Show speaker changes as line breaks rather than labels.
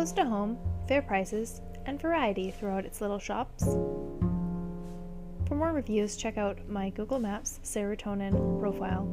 Close to home, fair prices, and variety throughout its little shops. For more reviews, check out my Google Maps serotonin profile.